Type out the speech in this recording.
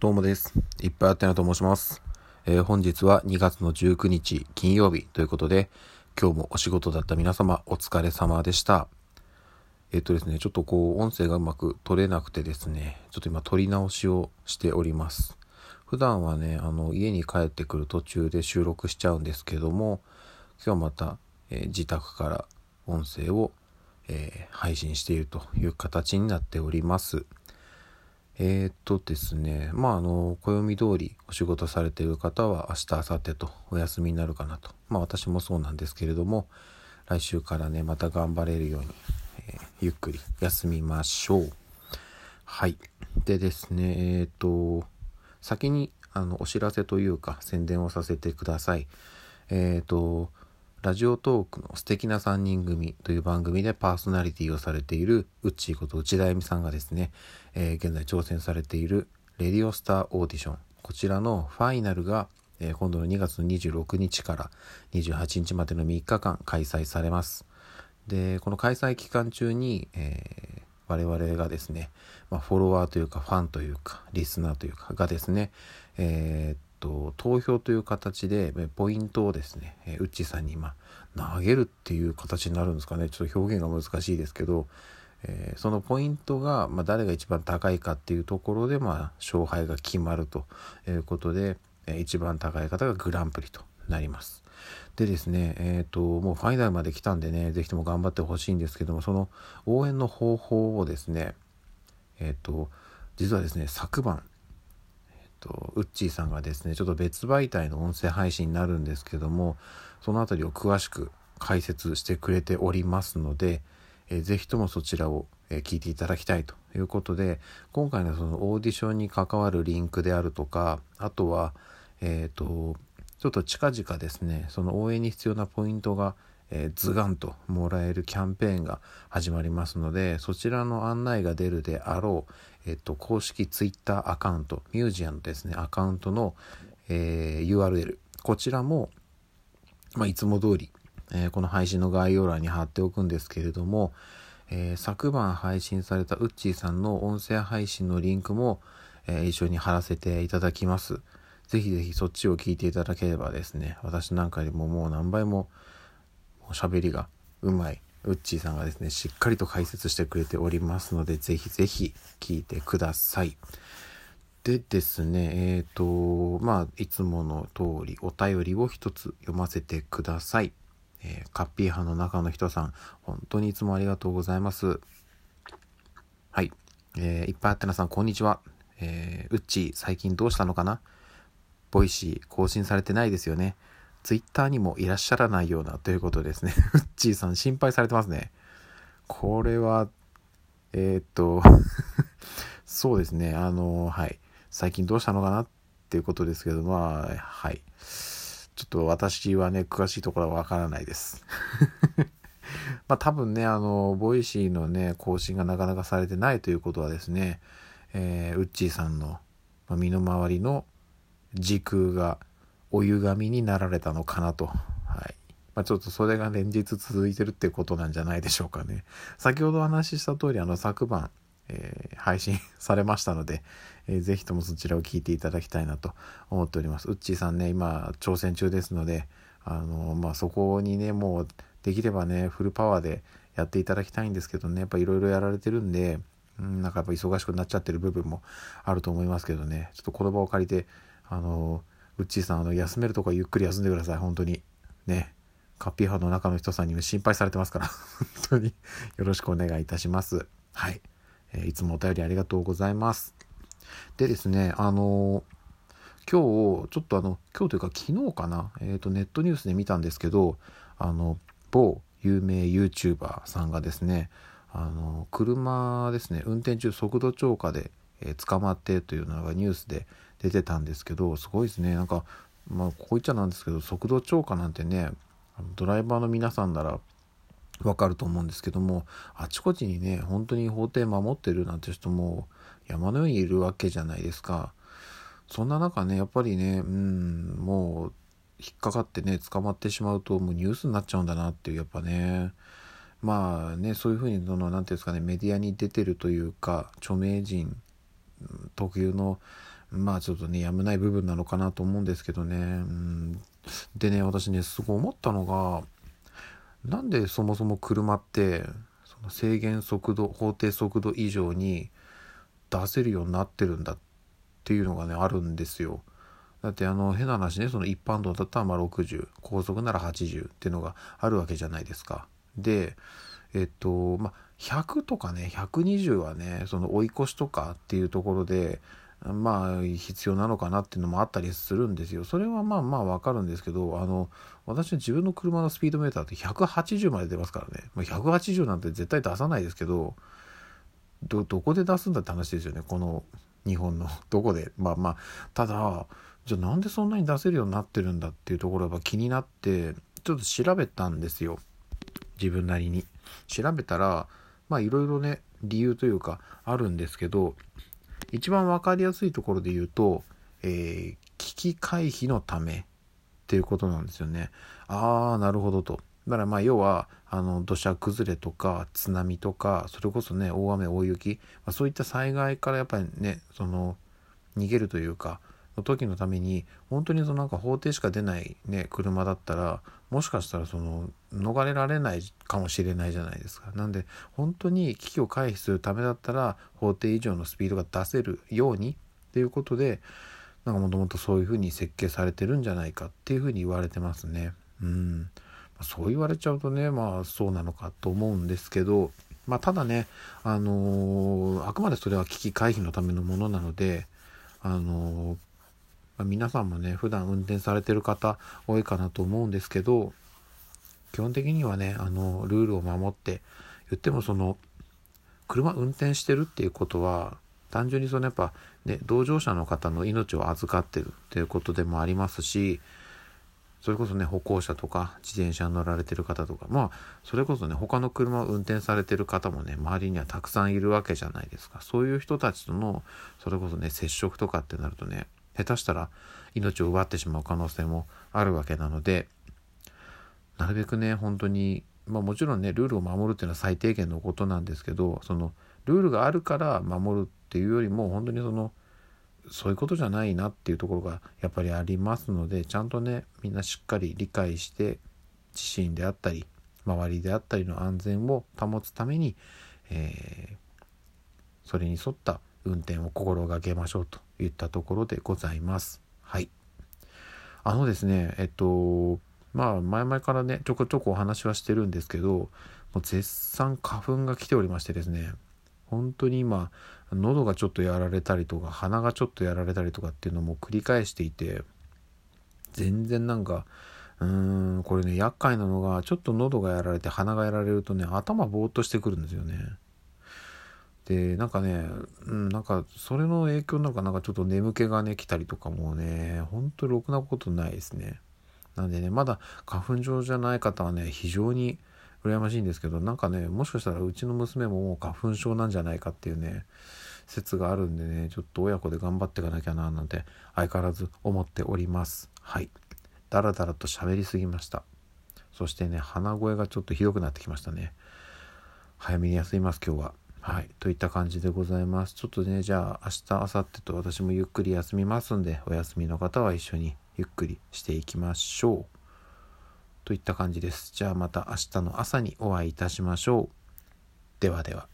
どうもです。いっぱいあったなと申します。えー本日は2月の19日金曜日ということで、今日もお仕事だった皆様お疲れ様でした。えっとですね、ちょっとこう音声がうまく取れなくてですね、ちょっと今撮り直しをしております。普段はね、あの家に帰ってくる途中で収録しちゃうんですけども、今日また、えー自宅から音声を、えー配信しているという形になっております。えー、っとですね、まあ、あの、暦通りお仕事されている方は明日、明後日とお休みになるかなと。まあ、私もそうなんですけれども、来週からね、また頑張れるように、えーゆっくり休みましょう。はい。でですね、えー、っと、先に、あの、お知らせというか、宣伝をさせてください。えー、っと、ラジオトークの素敵な3人組という番組でパーソナリティをされているうっちーこと内田恵美さんがですね、えー現在挑戦されているレディオスターオーディション。こちらのファイナルが、えー今度の2月の26日から28日までの3日間開催されます。でこの開催期間中に、えー我々がですね、まあ、フォロワーというかファンというかリスナーというかがですね、えーと投票という形でポイントをですね、えーウッチーさんに今投げるっていう形になるんですかねちょっと表現が難しいですけど、えーそのポイントが、まあ、誰が一番高いかっていうところで、まあ、勝敗が決まるということで、えー一番高い方がグランプリとなります。でですね、えっ、と、もうファイナルまで来たんでね、ぜひとも頑張ってほしいんですけども、その応援の方法をですね、えっ、と、実はですね、昨晩、と、ウッチーさんがですね、ちょっと別媒体の音声配信になるんですけども、そのあたりを詳しく解説してくれておりますので、えーぜひともそちらを、えー聞いていただきたいということで、今回のそのオーディションに関わるリンクであるとか、あとは、えっ、と、ちょっと近々ですね、その応援に必要なポイントが、えーズガンともらえるキャンペーンが始まりますので、そちらの案内が出るであろう、えっ、と、公式ツイッターアカウント、ミュージアムですね、アカウントの、えー URL、こちらも、まあ、いつも通り、えーこの配信の概要欄に貼っておくんですけれども、えー昨晩配信されたウッチーさんの音声配信のリンクも、えー一緒に貼らせていただきます。ぜひぜひそっちを聞いていただければですね、私なんかよりももう何倍も喋りがうまいウッチーさんがですね、しっかりと解説してくれておりますので、ぜひぜひ聞いてください。でですね、えっ、と、まあ、いつもの通りお便りを一つ読ませてください。えーカッピー派の中の人さん、本当にいつもありがとうございます。はい。えーいっぱいあってなさん、こんにちは。えー、うっちー、最近どうしたのかな？ボイシー更新されてないですよね。ツイッターにもいらっしゃらないようなということですね。うっちーさん心配されてますね。これは、えーっと、そうですね。あの、はい。最近どうしたのかなっていうことですけど、まあ、はい。ちょっと私はね、詳しいところはわからないです。まあ多分ね、あの、ボイシーのね、更新がなかなかされてないということはですね、えーウッチーさんのま身の回りの時空がお歪みになられたのかなと。はい。まあちょっとそれが連日続いてるってことなんじゃないでしょうかね。先ほどお話しした通り、あの、昨晩、えー配信されましたので、えーぜひともそちらを聞いていただきたいなと思っております。ウッチーさんね、今、挑戦中ですので、あの、まあ、そこにね、もう、できればね、フルパワーでやっていただきたいんですけどね、やっぱいろいろやられてるんで、うん、なんかやっぱ忙しくなっちゃってる部分もあると思いますけどね、ちょっとこの場を借りて、あの、ウッチーさん、あの、休めるとこはゆっくり休んでください、本当に。ね。カッピー派の中の人さんにも心配されてますから、本当によろしくお願いいたします。はい。えーいつもお便りありがとうございます。でですね、あの今日、ちょっとあの、今日というか昨日かな、えっ、と、ネットニュースで見たんですけど、あの、某有名 YouTuber さんがですね、あの、車ですね、運転中速度超過で、えー捕まってというのがニュースで出てたんですけど、すごいですね。なんか、まあ、こう言っちゃなんですけど、速度超過なんてね、ドライバーの皆さんならわかると思うんですけども、あちこちにね、本当に法廷守ってるなんて人も山のようにいるわけじゃないですか。そんな中ね、やっぱりね、うん、もう、引っかかってね、捕まってしまうと、もうニュースになっちゃうんだなっていう、やっぱね、まあね、そういうふうに、その、なんていうんですかね、メディアに出てるというか、著名人特有の、まあちょっとね、やむない部分なのかなと思うんですけどね。うん、でね、私ね、すごい思ったのが、なんでそもそも車って、その制限速度、法定速度以上に出せるようになってるんだっていうのがね、あるんですよ。だってあの変な話ねその一般道だったらまあ60高速なら80っていうのがあるわけじゃないですか。でえっとまあ100とかね120はねその追い越しとかっていうところでまあ必要なのかなっていうのもあったりするんですよ。それはまあまあわかるんですけどあの私自分の車のスピードメーターって180まで出ますからね、まあ、180なんて絶対出さないですけどどこで出すんだって話ですよね。この日本の どこで。まあまあただじゃあなんでそんなに出せるようになってるんだっていうところが気になってちょっと調べたんですよ。自分なりに。調べたらまあいろいろね理由というかあるんですけど一番分かりやすいところで言うと、えー、危機回避のためっていうことなんですよね。ああなるほどと。だからまあ要はあの土砂崩れとか津波とかそれこそね大雨大雪、まあ、そういった災害からやっぱりねその逃げるというかの時のために本当にそのなんか法廷しか出ないね車だったらもしかしたらその逃れられないかもしれないじゃないですか。なんで本当に危機を回避するためだったら法廷以上のスピードが出せるようにっていうことでなんかもともとそういうふうに設計されてるんじゃないかっていうふうに言われてますね。うん。そう言われちゃうとねまあそうなのかと思うんですけどまあただねあのー、あくまでそれは危機回避のためのものなのであのーまあ、皆さんもね普段運転されてる方多いかなと思うんですけど基本的にはねあのルールを守って言ってもその車運転してるっていうことは単純にそのやっぱね同乗者の方の命を預かってるっていうことでもありますしそれこそね歩行者とか自転車に乗られてる方とかまあそれこそね他の車を運転されてる方もね周りにはたくさんいるわけじゃないですか。そういう人たちとのそれこそね接触とかってなるとね下手したら命を奪ってしまう可能性もあるわけなのでなるべくね本当にまあもちろんねルールを守るっていうのは最低限のことなんですけどそのルールがあるから守るっていうよりも本当にそのそういうことじゃないなっていうところがやっぱりありますのでちゃんとねみんなしっかり理解して自身であったり周りであったりの安全を保つために、えー、それに沿った運転を心がけましょうと。いったところでございます。はい。あのですね、えっと、まあ、前々からね、ちょこちょこお話はしてるんですけど、もう絶賛花粉が来ておりましてですね、本当に今、喉がちょっとやられたりとか、鼻がちょっとやられたりとかっていうのも繰り返していて、全然なんか、うーん、これね、厄介なのが、ちょっと喉がやられて鼻がやられるとね、頭ぼーっとしてくるんですよね。でなんかね、うん、なんかそれの影響なんかなんかちょっと眠気がね来たりとかもねほんとろくなことないですね。なんでねまだ花粉症じゃない方はね非常に羨ましいんですけどなんかねもしかしたらうちの娘ももう花粉症なんじゃないかっていうね説があるんでねちょっと親子で頑張っていかなきゃななんて相変わらず思っております。はい。だらだらと喋りすぎました。そしてね鼻声がちょっとひどくなってきましたね。早めに休みます今日は。はい。といった感じでございます。ちょっとね、じゃあ明日、明後日と私もゆっくり休みますんで、お休みの方は一緒にゆっくりしていきましょう。といった感じです。じゃあまた明日の朝にお会いいたしましょう。ではでは。